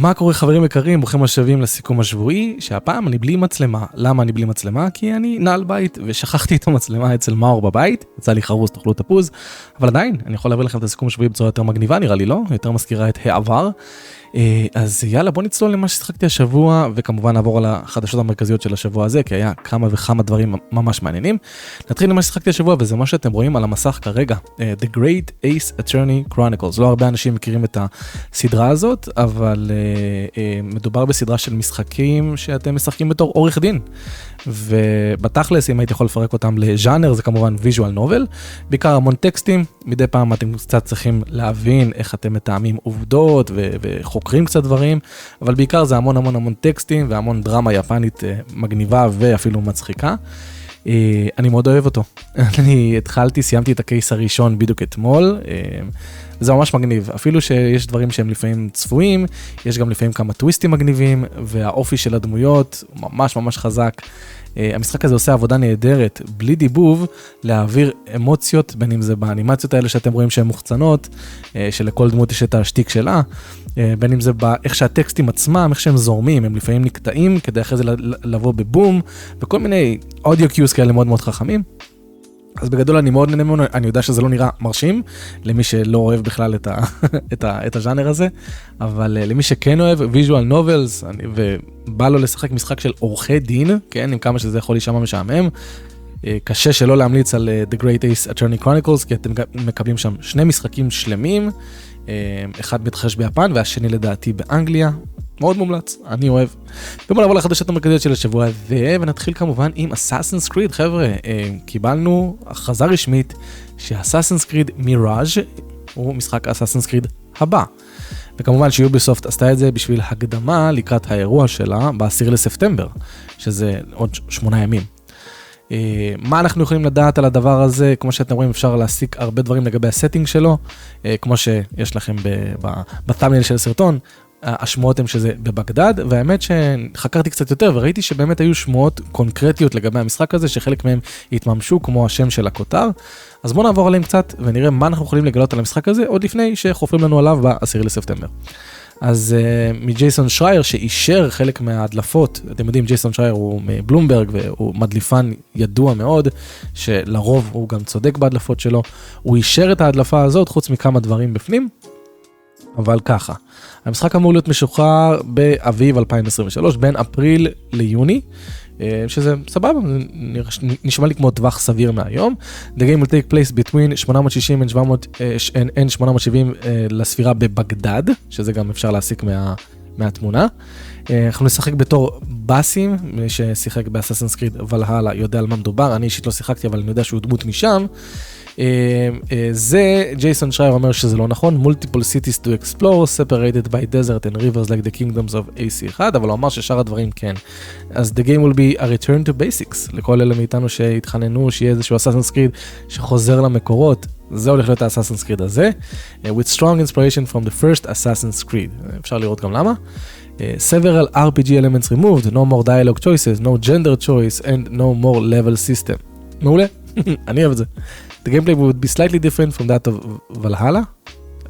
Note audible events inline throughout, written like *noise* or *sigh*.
מה קורה חברים יקרים, ברוכים השבים לסיכום השבועי, שהפעם אני בלי מצלמה. למה אני בלי מצלמה? כי אני נעל בית ושכחתי את המצלמה אצל מאור בבית, יצא לי חרוז תאכלו תפוז, אבל עדיין, אני יכול להביא לכם את הסיכום השבועי בצורה יותר מגניבה נראה לי, לא? יותר מזכירה את העבר. אה, אז יאללה בוא נצלול למה ששחקתי השבוע וכמובן נעבור על החדשות המרכזיות של השבוע הזה כי היה כמה וכמה דברים ממש מעניינים. נתחיל למה ששחקתי השבוע וזה מה שאתם רואים על המסך כרגע אה, The Great Ace Attorney Chronicles לא הרבה אנשים מכירים את הסדרה הזאת אבל uh, מדובר בסדרה של משחקים שאתם משחקים בתור עורך דין. ובתכלס אם הייתי יכול לפרק אותם לז'אנר זה כמובן visual novel בעיקר המון טקסטים מדי פעם אתם קצת צריכים להבין איך אתם מתאמים עובדות ו- וחוקרים קצת דברים אבל בעיקר זה המון המון המון טקסטים והמון דרמה יפנית אה, מגניבה ואפילו מצחיקה. אה, אני מאוד אוהב אותו *laughs* אני התחלתי סיימתי את ה case הראשון בדיוק אתמול. אה, זה ממש מגניב, אפילו שיש דברים שהם לפעמים צפויים, יש גם לפעמים כמה טוויסטים מגניבים, והאופי של הדמויות ממש ממש חזק. Uh, המשחק הזה עושה עבודה נהדרת, בלי דיבוב, להעביר אמוציות, בין אם זה באנימציות האלה שאתם רואים שהן מוחצנות, uh, שלכל דמות יש את השטיק שלה, uh, בין אם זה באיך שהטקסטים עצמם, איך שהם זורמים, הם לפעמים נקטעים כדי אחרי זה לבוא בבום, וכל מיני אודיו קיוס כאלה מאוד מאוד חכמים. אז בגדול אני מאוד נהנה ממנו, אני יודע שזה לא נראה מרשים למי שלא אוהב בכלל את, ה, *laughs* את, ה, את הז'אנר הזה, אבל אה, למי שכן אוהב visual novels ובא לו לשחק משחק של עורכי דין, כן, עם כמה שזה יכול להישמע משעמם, אה, קשה שלא להמליץ על אה, The Great Ace Attorney Chronicles, כי אתם מקבלים שם שני משחקים שלמים, אחד מתרחש ביפן והשני לדעתי באנגליה, מאוד מומלץ, אני אוהב. ובוא נעבור לחדשות המרכזיות של השבוע הזה, ונתחיל כמובן עם Assassin's Creed, חבר'ה, אה, קיבלנו הכרזה רשמית ש Assassin's Creed Mirage הוא משחק Assassin's Creed הבא. וכמובן ש Ubisoft עשתה את זה בשביל הקדמה לקראת האירוע שלה ב-10 לספטמבר, שזה עוד שמונה ימים. אה, מה אנחנו יכולים לדעת על הדבר הזה, כמו שאתם רואים אפשר להסיק הרבה דברים לגבי ה setting שלו, אה, כמו שיש לכם ב thumbnail של הסרטון, השמועות הן שזה בבגדד, והאמת שחקרתי קצת יותר וראיתי שבאמת היו שמועות קונקרטיות לגבי המשחק הזה, שחלק מהם התממשו כמו השם של הכותר. אז בואו נעבור עליהם קצת ונראה מה אנחנו יכולים לגלות על המשחק הזה עוד לפני שחופרים לנו עליו ב-10 לספטמבר. אז uh, מג'ייסון שרייר שאישר חלק מההדלפות, אתם יודעים ג'ייסון שרייר הוא מבלומברג והוא מדליפן ידוע מאוד, שלרוב הוא גם צודק בהדלפות שלו, הוא אישר את ההדלפה הזאת חוץ מכמה דברים בפנים, אבל ככה. המשחק אמור להיות משוחרר באביב 2023, בין אפריל ליוני, אה, שזה סבבה, נשמע לי כמו טווח סביר מהיום. The game will take place between 860 and 870 אה, לספירה בבגדד, שזה גם אפשר להסיק מה, מהתמונה. אה, אנחנו נשחק בתור באסים, מי ששיחק באססנס קריד ולהלה יודע על מה מדובר, אני אישית לא שיחקתי אבל אני יודע שהוא דמות משם. אה, אה, זה, ג'ייסון שרייר אומר שזה לא נכון, multiple cities to explore, separated by desert and rivers like the kingdoms of AC1, אבל הוא אמר ששאר הדברים כן. אז the game will be a return to basics, לכל אלה מאיתנו שהתחננו שיהיה איזשהו אסאסנס קריד שחוזר למקורות, זה הולך להיות האסאסנס קריד הזה, uh, with strong inspiration from the first Assassin's Creed, אפשר לראות גם למה. Uh, several RPG elements removed, no more dialogue choices, no gender choice and no more level system. מעולה, אני אוהב את זה. The gameplay would be slightly different from that of Valhalla.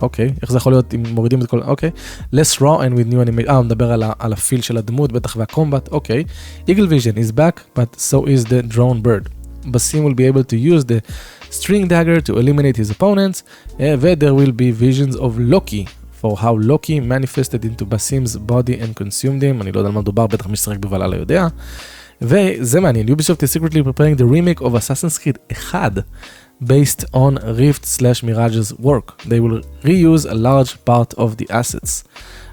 אוקיי, איך זה יכול להיות אם מורידים את כל... אוקיי. less raw and with new animation. אה, הוא מדבר על, על הפיל של הדמות, בטח והקומבט, אוקיי. Eagle Vision is back, but so is the drone bird. Basim will be able to use the string dagger to eliminate his opponents, uh, there will be visions of Loki for how Loki manifested into Basim's body and consumed him. אני לא יודע על מה מדובר, בטח מי ששחק בוולהלה יודע. וזה מעניין, Ubisoft is secretly preparing the remake of Assassin's Creed 1 based on Rift slash Mirage's work. They will reuse a large part of the assets.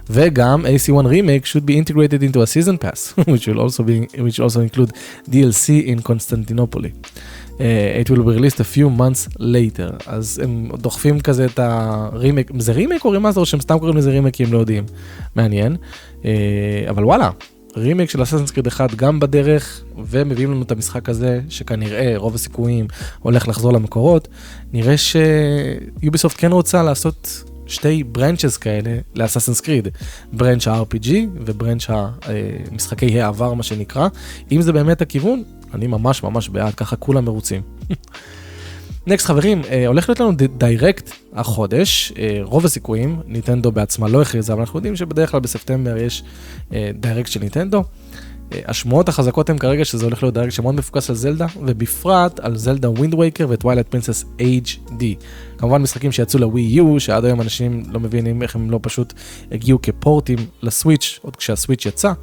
וגם AC1 Remake should be integrated into a season pass, which will also be which also include DLC in Constantinople. Uh, it will be released a few months later. אז הם דוחפים כזה את הרימייק, זה רימייק או remaster או שהם סתם קוראים לזה רימייק כי הם לא יודעים. מעניין. אה, אבל וואלה, רימייק של Assassin's Creed 1 גם בדרך, ומביאים לנו את המשחק הזה, שכנראה רוב הסיכויים הולך לחזור למקורות, נראה ש Ubisoft כן רוצה לעשות שתי branches כאלה ל Assassin's Creed, branch ה-RPG ו branch המשחקי העבר מה שנקרא, אם זה באמת הכיוון, אני ממש ממש בעד, ככה כולם מרוצים. *laughs* next חברים, אה, הולך להיות לנו Direct החודש, אה, רוב הסיכויים, ניטנדו בעצמה לא הכריזה, אבל אנחנו יודעים שבדרך כלל בספטמבר יש אה, Direct של ניטנדו. אה, השמועות החזקות הן כרגע שזה הולך להיות Direct שמאוד מפוקס על זלדה, ובפרט על Zelda Wind Waker ו Twilight Princess HD. כמובן משחקים שיצאו לווי יו, שעד היום אנשים לא מבינים איך הם לא פשוט הגיעו כפורטים לסוויץ', עוד כשהסוויץ' יצא.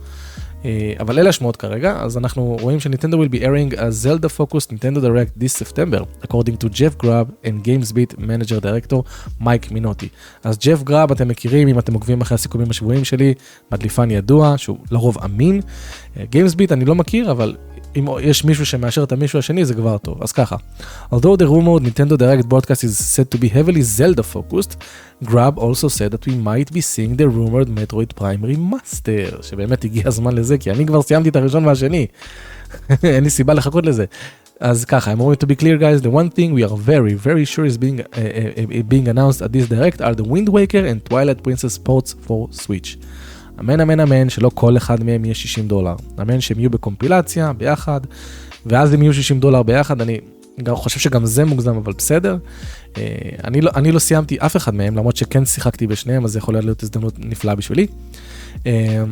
אה, אבל אלה השמועות כרגע, אז אנחנו רואים שניטנדו will be airing a Zelda focused Nintendo Direct this September, according to Jeff Grubb and GamesBeat Manager Director מייק מינוטי. אז ג'ף גראב אתם מכירים אם אתם עוקבים אחרי הסיכומים השבועיים שלי, מדליפן ידוע שהוא לרוב אמין. אה, אני לא מכיר אבל אם יש מישהו שמאשר את המישהו השני זה כבר טוב. אז ככה, although the rumored Nintendo Direct broadcast is said to be heavily Zelda focused, Grab also said that we might be seeing the rumored Metroid Prime remaster, שבאמת הגיע הזמן לזה, כי אני כבר סיימתי את הראשון והשני, אין לי סיבה לחכות לזה. אז ככה, I'm going to be clear guys, the one thing we are very very sure is being, uh, uh, being announced at this direct are the Wind Waker and Twilight Princess ports for Switch. אמן אמן אמן שלא כל אחד מהם יהיה 60 דולר. אמן שהם יהיו בקומפילציה ביחד, ואז הם יהיו 60 דולר ביחד, אני גם חושב שגם זה מוגזם, אבל בסדר. אה, אני לא, אני לא סיימתי אף אחד מהם, למרות שכן שיחקתי בשניהם, אז זה יכול להיות הזדמנות נפלאה בשבילי. אה,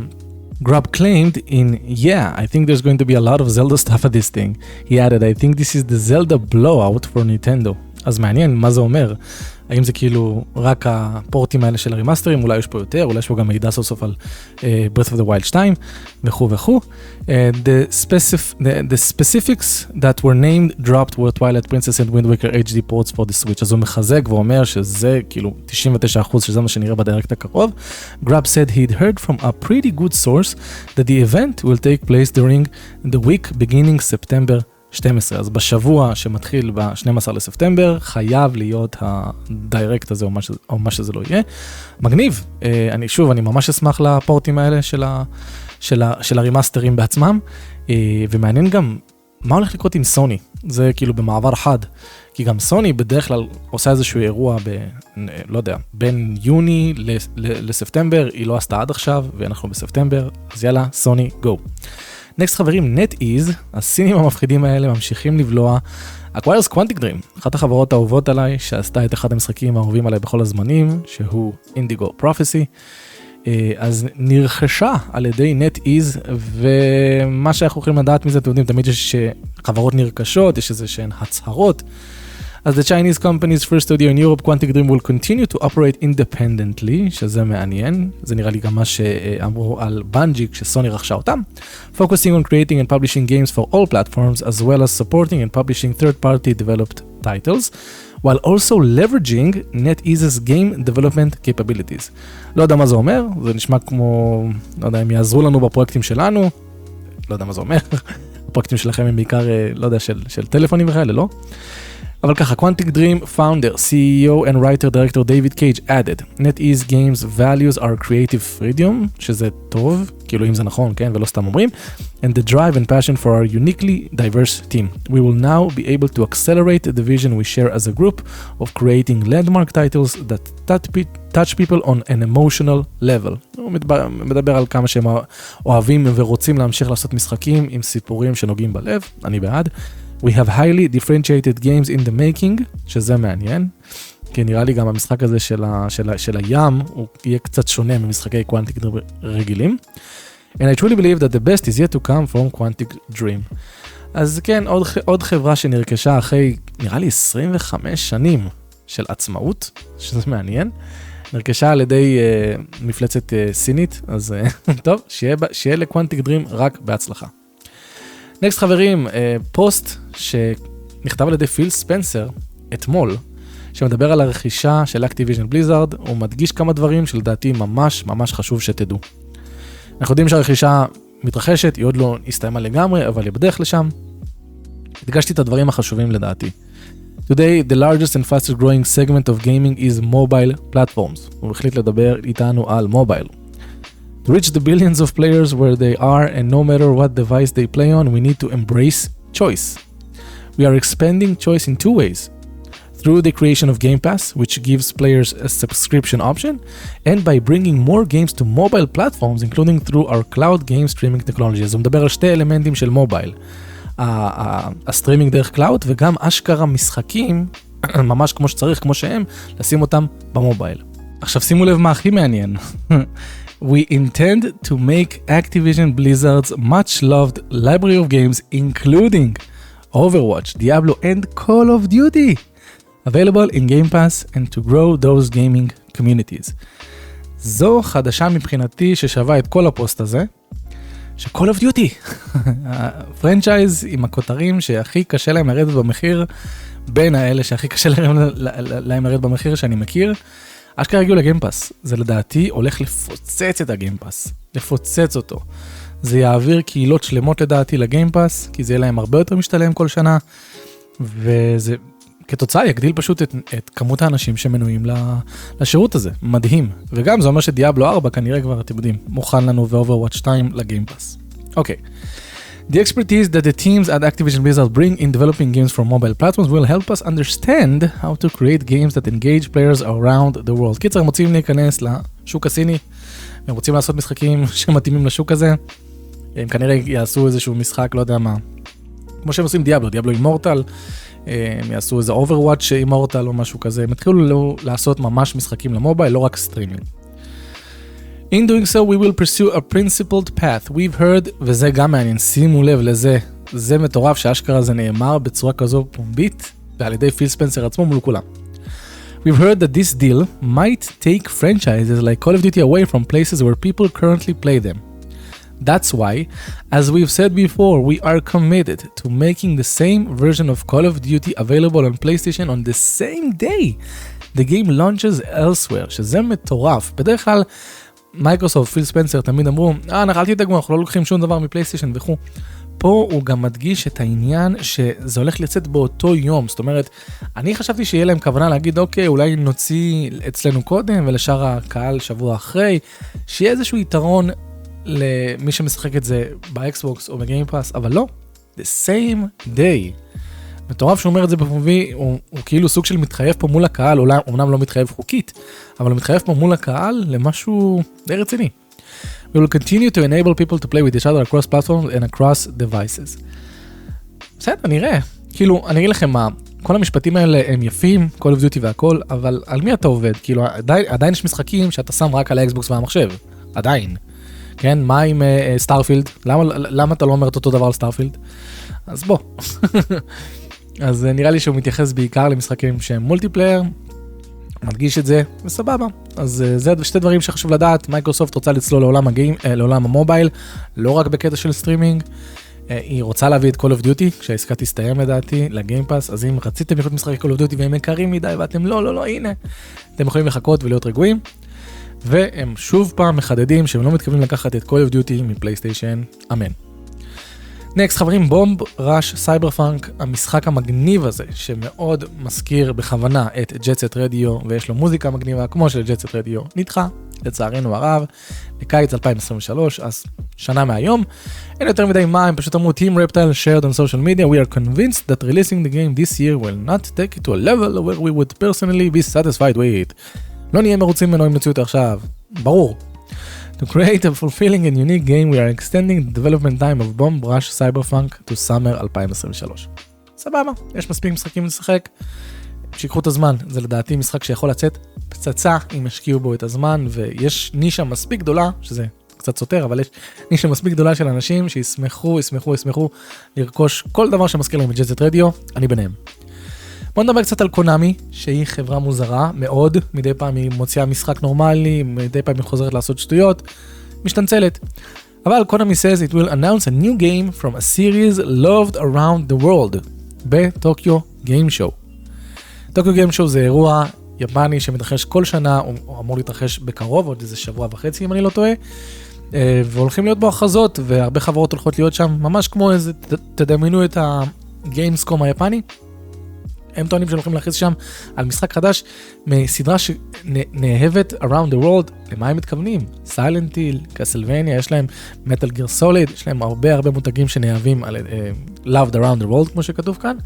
Grub claimed in, yeah, I think there's going to be a lot of Zelda stuff at this thing. He added, I think this is the Zelda blowout for Nintendo. אז מעניין מה זה אומר. האם זה כאילו רק הפורטים האלה של הרימאסטרים, אולי יש פה יותר, אולי יש פה גם מידע סוף סוף על uh, Breath of the Wild 2 וכו' וכו'. Uh, the, specif the, the specifics that were named dropped were Twilight Princess and Wind Waker HD ports for the Switch. אז הוא מחזק ואומר שזה כאילו 99% שזה מה שנראה בדירקט הקרוב. Grab said he'd heard from a pretty good source that the event will take place during the week beginning September 12, אז בשבוע שמתחיל ב-12 לספטמבר חייב להיות הדיירקט הזה או מה, שזה, או מה שזה לא יהיה. מגניב, אה, אני שוב, אני ממש אשמח לפורטים האלה של, ה, של, ה, של הרימאסטרים בעצמם, אה, ומעניין גם מה הולך לקרות עם סוני, זה כאילו במעבר חד, כי גם סוני בדרך כלל עושה איזשהו אירוע ב... לא יודע, בין יוני לספטמבר, היא לא עשתה עד עכשיו, ואנחנו בספטמבר, אז יאללה, Sony, go. Next חברים, NetEase, הסינים המפחידים האלה ממשיכים לבלוע. acquires Quantic Dream, אחת החברות האהובות עליי, שעשתה את אחד המשחקים האהובים עליי בכל הזמנים, שהוא Indigo Prophecy. אה, אז נרכשה על ידי NetEase, ומה שאנחנו יכולים לדעת מזה, אתם יודעים, תמיד יש חברות נרכשות, יש איזה שהן הצהרות. As the Chinese company's first studio in Europe, Quantic Dream will continue to operate independently, שזה מעניין, זה נראה לי גם מה שאמרו על בנג'י כשסוני רכשה אותם. Focusing on creating and publishing games for all platforms, as well as supporting and publishing third-party developed titles, while also leveraging NetEase's game development capabilities. לא יודע מה זה אומר, זה נשמע כמו, לא יודע, הם יעזרו לנו בפרויקטים שלנו, לא יודע מה זה אומר, הפרויקטים שלכם הם בעיקר, לא יודע, של, של טלפונים וכאלה, לא? אבל ככה, Quantic Dream founder, CEO and writer director David Cage added, NetEase Games values are creative freedom, שזה טוב, כאילו אם זה נכון, כן, ולא סתם אומרים, and the drive and passion for our uniquely diverse team. We will now be able to accelerate the vision we share as a group of creating landmark titles that touch people on an emotional level. הוא מדבר על כמה שהם אוהבים ורוצים להמשיך לעשות משחקים עם סיפורים שנוגעים בלב, אני בעד. We have highly differentiated games in the making, שזה מעניין, כי נראה לי גם המשחק הזה של, ה, של, ה, של הים, הוא יהיה קצת שונה ממשחקי קוונטיק רגילים. And I truly believe that the best is yet to come from Quantic Dream. אז כן, עוד, עוד חברה שנרכשה אחרי, נראה לי 25 שנים של עצמאות, שזה מעניין. נרכשה על ידי אה, מפלצת אה, סינית, אז אה, *laughs* טוב, שיהיה, שיהיה ל Quantic Dream רק בהצלחה. Next חברים, פוסט שנכתב על ידי פיל ספנסר אתמול, שמדבר על הרכישה של Activision Blizzard, הוא מדגיש כמה דברים שלדעתי ממש ממש חשוב שתדעו. אנחנו יודעים שהרכישה מתרחשת, היא עוד לא הסתיימה לגמרי, אבל היא בדרך לשם. הדגשתי את הדברים החשובים לדעתי. Today, the largest and fastest growing segment of gaming is mobile platforms. הוא החליט לדבר איתנו על מובייל. Reach the billions of players where they are and no matter what device they play on, we need to embrace choice. We are expanding choice in two ways. Through the creation of Game Pass, which gives players a subscription option, and by bringing more games to mobile platforms, including through our cloud game streaming technology. אז הוא מדבר על שתי אלמנטים של מובייל. הסטרימינג דרך קלאוד, וגם אשכרה משחקים, ממש כמו שצריך, כמו שהם, לשים אותם במובייל. עכשיו שימו לב מה הכי מעניין. We intend to make Activision Blizzard's much loved library of games including Overwatch, Diablo and Call of Duty available in Game Pass and to grow those gaming communities. זו חדשה מבחינתי ששווה את כל הפוסט הזה, ש-Call of Duty, ה franchise עם הכותרים שהכי קשה להם לרדת במחיר, בין האלה שהכי קשה להם, לרדת במחיר שאני מכיר, אשכרה הגיעו ל Game Pass. זה לדעתי הולך לפוצץ את ה Game Pass, לפוצץ אותו. זה יעביר קהילות שלמות לדעתי ל Game Pass, כי זה יהיה להם הרבה יותר משתלם כל שנה, וזה כתוצאה יגדיל פשוט את, את כמות האנשים שמנויים לשירות הזה, מדהים. וגם זה אומר שדיאבלו 4 כנראה כבר, אתם יודעים, מוכן לנו ו-Overwatch 2 לגיימפאס. אוקיי. The expertise that the teams at Activision Blizzard bring in developing games for mobile platforms will help us understand how to create games that engage players around the world. קיצר, הם רוצים להיכנס לשוק הסיני, הם רוצים לעשות משחקים *laughs* שמתאימים לשוק הזה. הם כנראה יעשו איזשהו משחק, לא יודע מה. כמו שהם עושים Diablo, Diablo Immortal, הם יעשו איזה Overwatch Immortal או משהו כזה, הם התחילו לעשות ממש משחקים למובייל, לא רק סטרימינג. In doing so we will pursue a principled path. We've heard, וזה גם מעניין, שימו לב לזה, זה מטורף שאשכרה זה נאמר בצורה כזו פומבית, ועל ידי פיל ספנסר עצמו מול כולם. We've heard that this deal might take franchises like Call of Duty away from places where people currently play them. That's why, as we've said before, we are committed to making the same version of Call of Duty available on PlayStation on the same day the game launches elsewhere, שזה מטורף. בדרך כלל, מייקרוסופט, פיל ספנסר תמיד אמרו, אה, אל תדאגו, אנחנו לא לוקחים שום דבר מפלייסטיישן וכו'. פה הוא גם מדגיש את העניין שזה הולך לצאת באותו יום, זאת אומרת, אני חשבתי שיהיה להם כוונה להגיד, אוקיי, אולי נוציא אצלנו קודם ולשאר הקהל שבוע אחרי, שיהיה איזשהו יתרון למי שמשחק את זה ב Xbox או ב Game Pass, אבל לא, the same day. מטורף שהוא אומר את זה בפומבי, הוא, הוא כאילו סוג של מתחייב פה מול הקהל, אולי אמנם לא מתחייב חוקית, אבל הוא מתחייב פה מול הקהל למשהו די רציני. We will continue to enable people to play with each other across platforms and across devices. בסדר, נראה. כאילו, אני אגיד לכם מה, כל המשפטים האלה הם יפים, of Duty והכל, אבל על מי אתה עובד? כאילו, עדיין, עדיין יש משחקים שאתה שם רק על ה Xbox והמחשב. עדיין. כן, מה עם Starfield? Uh, למה, למה אתה לא אומר את אותו דבר על Starfield? אז בוא. *laughs* אז uh, נראה לי שהוא מתייחס בעיקר למשחקים שהם multiplayer, מדגיש את זה, וסבבה. אז uh, זה שתי דברים שחשוב לדעת, מייקרוסופט רוצה לצלול לעולם, הגיים, uh, לעולם המובייל, לא רק בקטע של סטרימינג. היא רוצה להביא את Call of Duty, כשהעסקה תסתיים לדעתי, ל Game Pass, אז אם רציתם לראות משחקי Call of Duty והם יקרים מדי ואתם לא, לא, לא, הנה, אתם יכולים לחכות ולהיות רגועים. והם שוב פעם מחדדים שהם לא מתכוונים לקחת את Call of Duty מ PlayStation, אמן. Next חברים, Bomb Rush Cyberfunk, המשחק המגניב הזה, שמאוד מזכיר בכוונה את Jet Set Radio, ויש לו מוזיקה מגניבה כמו של Jet Set Radio, נדחה, לצערנו הרב, לקיץ 2023, אז שנה מהיום. אין יותר מדי מה, הם פשוט אמרו Team Reptile shared on social media, we are convinced that releasing the game this year will not take it to a level where we would personally be satisfied with. לא נהיה מרוצים ממנו אם נוציא אותו עכשיו, ברור. To create a fulfilling and unique game we are extending the development time of Bomb Brush Cyberpunk to summer 2023. סבבה, יש מספיק משחקים לשחק, שיקחו את הזמן, זה לדעתי משחק שיכול לצאת פצצה אם ישקיעו בו את הזמן, ויש נישה מספיק גדולה, שזה קצת סותר, אבל יש נישה מספיק גדולה של אנשים שישמחו, ישמחו, ישמחו לרכוש כל דבר שמזכיר להם את ג'טזט רדיו, אני ביניהם. בוא נדבר קצת על קונאמי, שהיא חברה מוזרה מאוד, מדי פעם היא מוציאה משחק נורמלי, מדי פעם היא חוזרת לעשות שטויות, משתנצלת. אבל קונאמי says it will announce a new game from a series loved around the world בטוקיו גיים שואו. טוקיו גיים שואו זה אירוע יפני שמתרחש כל שנה, הוא אמור להתרחש בקרוב, עוד איזה שבוע וחצי אם אני לא טועה. אה, והולכים להיות בו הכרזות, והרבה חברות הולכות להיות שם, ממש כמו איזה, תדמיינו את הגיימסקום היפני, הם טוענים שהם הולכים להכריז שם על משחק חדש מסדרה שנאהבת around the world, למה הם מתכוונים? סיילנט היל, קסלווניה, יש להם מטאל גיר סוליד, יש להם הרבה הרבה מותגים שנאהבים על uh, loved around the world כמו שכתוב כאן.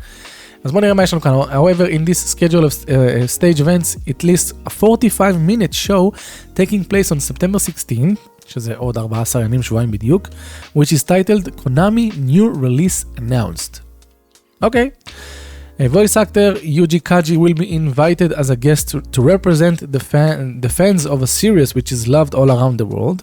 אז בוא נראה מה יש לנו כאן. However, in this schedule of uh, stage events, it lists a 45 minute show taking place on September 16, שזה עוד 14 ימים, שבועיים בדיוק, which is titled Konami New Release Announced. אוקיי. Okay. A voice actor Yuji Kaji will be invited as a guest to, to represent the, fan, the fans of a series which is loved all around the world.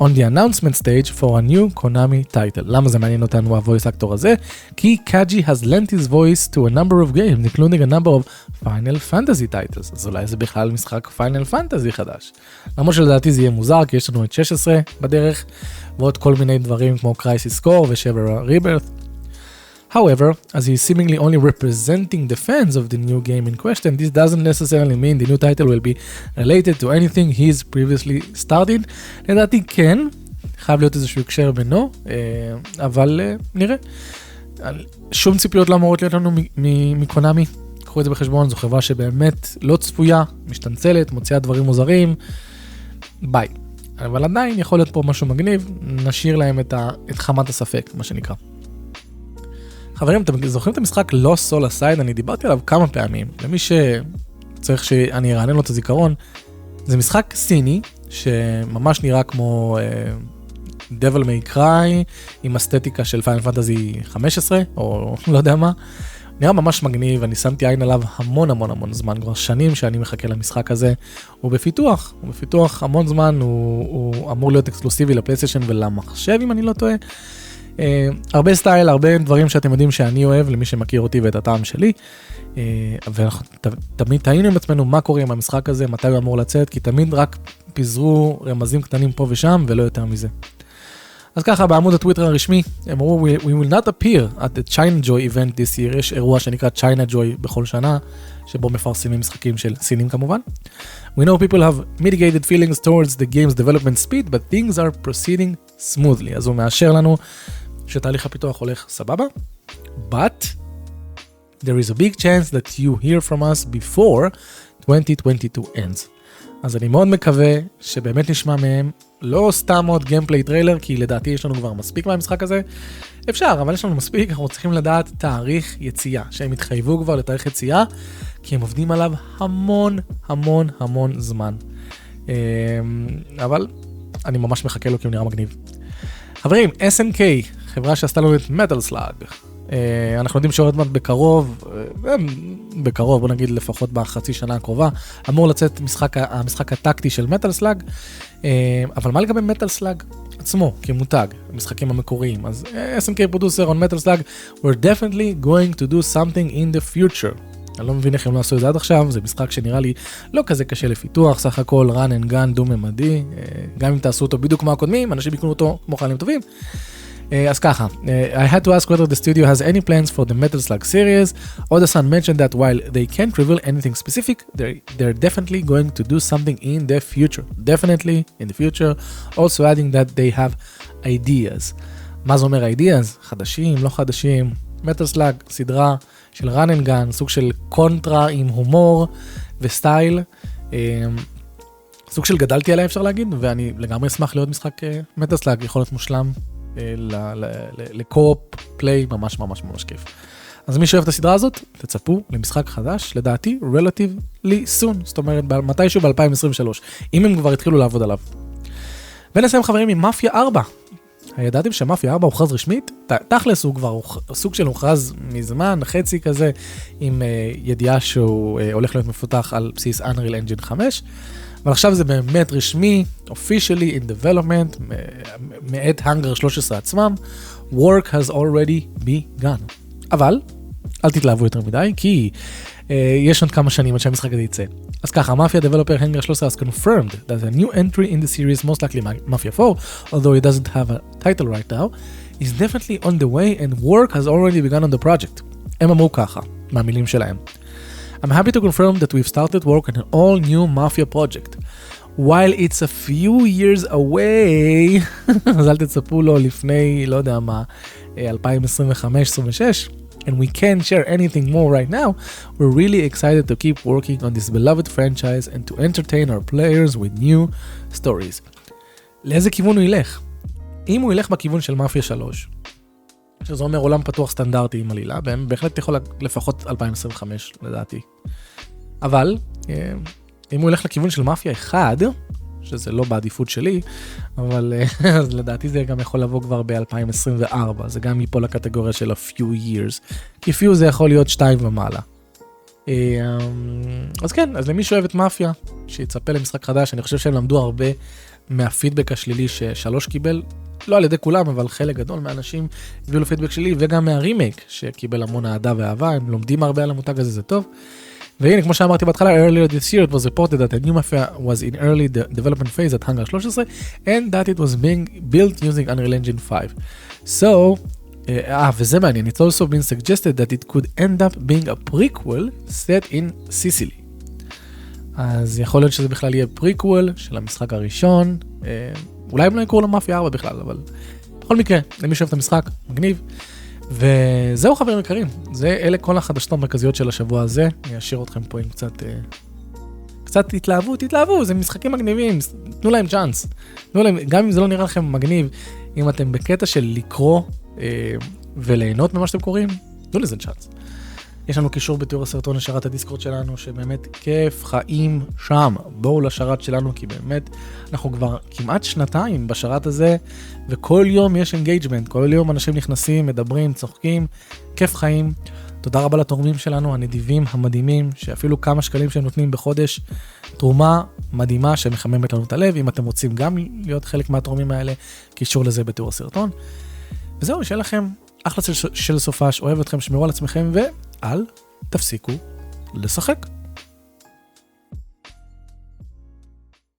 on the announcement stage for a new Konami title. למה זה מעניין אותנו ה-voice actor הזה? כי קאג'י has lent his voice to a number of games, including a number of Final Fantasy titles. אז אולי זה בכלל משחק Final Fantasy חדש. למרות שלדעתי זה יהיה מוזר, כי יש לנו את 16 בדרך, ועוד כל מיני דברים כמו Crisis Core ו-Shaver Rebirth. However, as he is seemingly only representing the fans of the new game in question, this doesn't necessarily mean the new title will be related to anything he's previously started. לדעתי כן, חייב להיות איזשהו הקשר בינו, אבל נראה. שום ציפיות לא אמורות להיות לנו מקונאמי, קחו את זה בחשבון, זו חברה שבאמת לא צפויה, משתנצלת, מוציאה דברים מוזרים, ביי. אבל עדיין יכול להיות פה משהו מגניב, נשאיר להם את, ה, את הנאת הספק, מה שנקרא. חברים, אתם זוכרים את המשחק Lost Soul Aside? אני דיברתי עליו כמה פעמים. למי שצריך שאני ארענן לו את הזיכרון, זה משחק סיני, שממש נראה כמו uh, Devil May Cry, עם אסתטיקה של Final Fantasy 15, או *laughs* לא יודע מה. נראה ממש מגניב, אני שמתי עין עליו המון המון המון זמן, כבר שנים שאני מחכה למשחק הזה. הוא בפיתוח, הוא בפיתוח המון זמן, הוא, הוא אמור להיות אקסקלוסיבי לפלייסטיישן ולמחשב אם אני לא טועה. Uh, הרבה סטייל, הרבה דברים שאתם יודעים שאני אוהב, למי שמכיר אותי ואת הטעם שלי. Uh, ואנחנו ת, תמיד טעינו עם עצמנו מה קורה עם המשחק הזה, מתי הוא אמור לצאת, כי תמיד רק פיזרו רמזים קטנים פה ושם ולא יותר מזה. אז ככה בעמוד הטוויטר הרשמי הם אמרו we, we will not appear at the China Joy event this year, יש אירוע שנקרא China Joy בכל שנה, שבו מפרסמים משחקים של סינים כמובן. We know people have mitigated feelings towards the game's development speed, but things are proceeding smoothly. אז הוא מאשר לנו שתהליך הפיתוח הולך סבבה, but there is a big chance that you hear from us before 2022 ends. אז אני מאוד מקווה שבאמת נשמע מהם לא סתם עוד gameplay trailer, כי לדעתי יש לנו כבר מספיק מהמשחק הזה. אפשר, אבל יש לנו מספיק, אנחנו צריכים לדעת תאריך יציאה, שהם התחייבו כבר לתאריך יציאה, כי הם עובדים עליו המון המון המון זמן. אמ, אבל אני ממש מחכה לו כי הוא נראה מגניב. חברים, SNK, חברה שעשתה לנו את Metal Slug. אה, אנחנו יודעים שעוד מעט בקרוב, אה, בקרוב, בוא נגיד לפחות בחצי שנה הקרובה, אמור לצאת משחק, המשחק הטקטי של Metal Slug, אה, אבל מה לגבי Metal Slug עצמו כמותג, המשחקים המקוריים? אז SNK producer on Metal Slug, we're definitely going to do something in the future. אני לא מבין איך הם לא עשו את זה עד עכשיו, זה משחק שנראה לי לא כזה קשה לפיתוח, סך הכל run and gun דו-ממדי, גם אם תעשו אותו בדיוק כמו הקודמים, אנשים יקנו אותו כמו חיילים טובים. אז ככה, I had to ask whether the studio has any plans for the Metal Slug series. Oda-san mentioned that while they can't reveal anything specific, they're, they're definitely going to do something in the future. Definitely in the future. Also adding that they have ideas. מה זה אומר ideas? חדשים, לא חדשים. Metal Slug, סדרה של run and gun, סוג של קונטרה עם הומור וסטייל. סוג של גדלתי עליה אפשר להגיד, ואני לגמרי אשמח להיות משחק Metal Slug, יכול להיות מושלם לקו-אופ פליי ממש ממש ממש כיף. אז מי שאוהב את הסדרה הזאת, תצפו למשחק חדש, לדעתי, relatively soon, זאת אומרת מתישהו ב-2023, אם הם כבר התחילו לעבוד עליו. ונסיים חברים עם מאפיה 4. הידעתם שמאפיה 4 הוכרז רשמית? תכלס הוא כבר סוג של הוכרז מזמן, חצי כזה, עם uh, ידיעה שהוא uh, הולך להיות מפותח על בסיס Unreal Engine 5. אבל עכשיו זה באמת רשמי, officially in development, מאת האנגר 13 עצמם, work has already begun. אבל, אל תתלהבו יותר מדי, כי uh, יש עוד כמה שנים עד שהמשחק הזה יצא. אז ככה, מאפיה דבלופר הנגר 13 has confirmed that a new entry in the series, most likely Mafia 4, although it doesn't have a title right now, is definitely on the way and work has already begun on the project. הם אמרו ככה, מהמילים שלהם. I'm happy to confirm that we've started work on an all new Mafia project. While it's a few years away, *laughs* אז אל תצפו לו לפני, לא יודע מה, 2025-2026, and we can't share anything more right now, we're really excited to keep working on this beloved franchise and to entertain our players with new stories. לאיזה כיוון הוא ילך? אם הוא ילך בכיוון של מאפיה 3, שזה אומר עולם פתוח סטנדרטי עם עלילה, בהחלט יכול לפחות 2025 לדעתי. אבל, אה, אם הוא ילך לכיוון של מאפיה 1, שזה לא בעדיפות שלי, אבל *laughs* אז לדעתי זה גם יכול לבוא כבר ב-2024, זה גם ייפול לקטגוריה של a few years, כי few זה יכול להיות שתיים ומעלה. אה, אז כן, אז למי שאוהב את מאפיה, שיצפה למשחק חדש, אני חושב שהם למדו הרבה מהפידבק השלילי ששלוש קיבל, לא על ידי כולם, אבל חלק גדול מהאנשים הביאו לו פידבק שלי, וגם מהרימייק, שקיבל המון אהדה ואהבה, הם לומדים הרבה על המותג הזה, זה טוב. והנה, כמו שאמרתי בהתחלה, earlier this year it was reported that a new mafia was in early development phase at Hunger 13, and that it was being built using Unreal Engine 5. So, אה, וזה מעניין, it's also been suggested that it could end up being a prequel set in Sicily. אז יכול להיות שזה בכלל יהיה פריקוול של המשחק הראשון, אה, אולי הם לא יקראו לו מאפיה 4 בכלל, אבל בכל מקרה, למי שאוהב את המשחק, מגניב. וזהו חברים יקרים, זה אלה כל החדשות המרכזיות של השבוע הזה, אני אשאיר אתכם פה עם קצת, אה, קצת התלהבו, תתלהבו, זה משחקים מגניבים, תנו להם צ'אנס. תנו להם, גם אם זה לא נראה לכם מגניב, אם אתם בקטע של לקרוא אה, וליהנות ממה שאתם קוראים, תנו לזה צ'אנס. יש לנו קישור בתיאור הסרטון לשרת ה Discord שלנו, שבאמת כיף חיים שם. בואו לשרת שלנו, כי באמת אנחנו כבר כמעט שנתיים בשרת הזה, וכל יום יש engagement, כל יום אנשים נכנסים, מדברים, צוחקים, כיף חיים. תודה רבה לתורמים שלנו, הנדיבים, המדהימים, שאפילו כמה שקלים שהם נותנים בחודש, תרומה מדהימה שמחממת לנו את הלב. אם אתם רוצים גם להיות חלק מהתורמים האלה, קישור לזה בתיאור הסרטון. וזהו, שיהיה לכם אחלה של, סופש, אוהב אתכם, שמרו על עצמכם, ואל תפסיקו לשחק.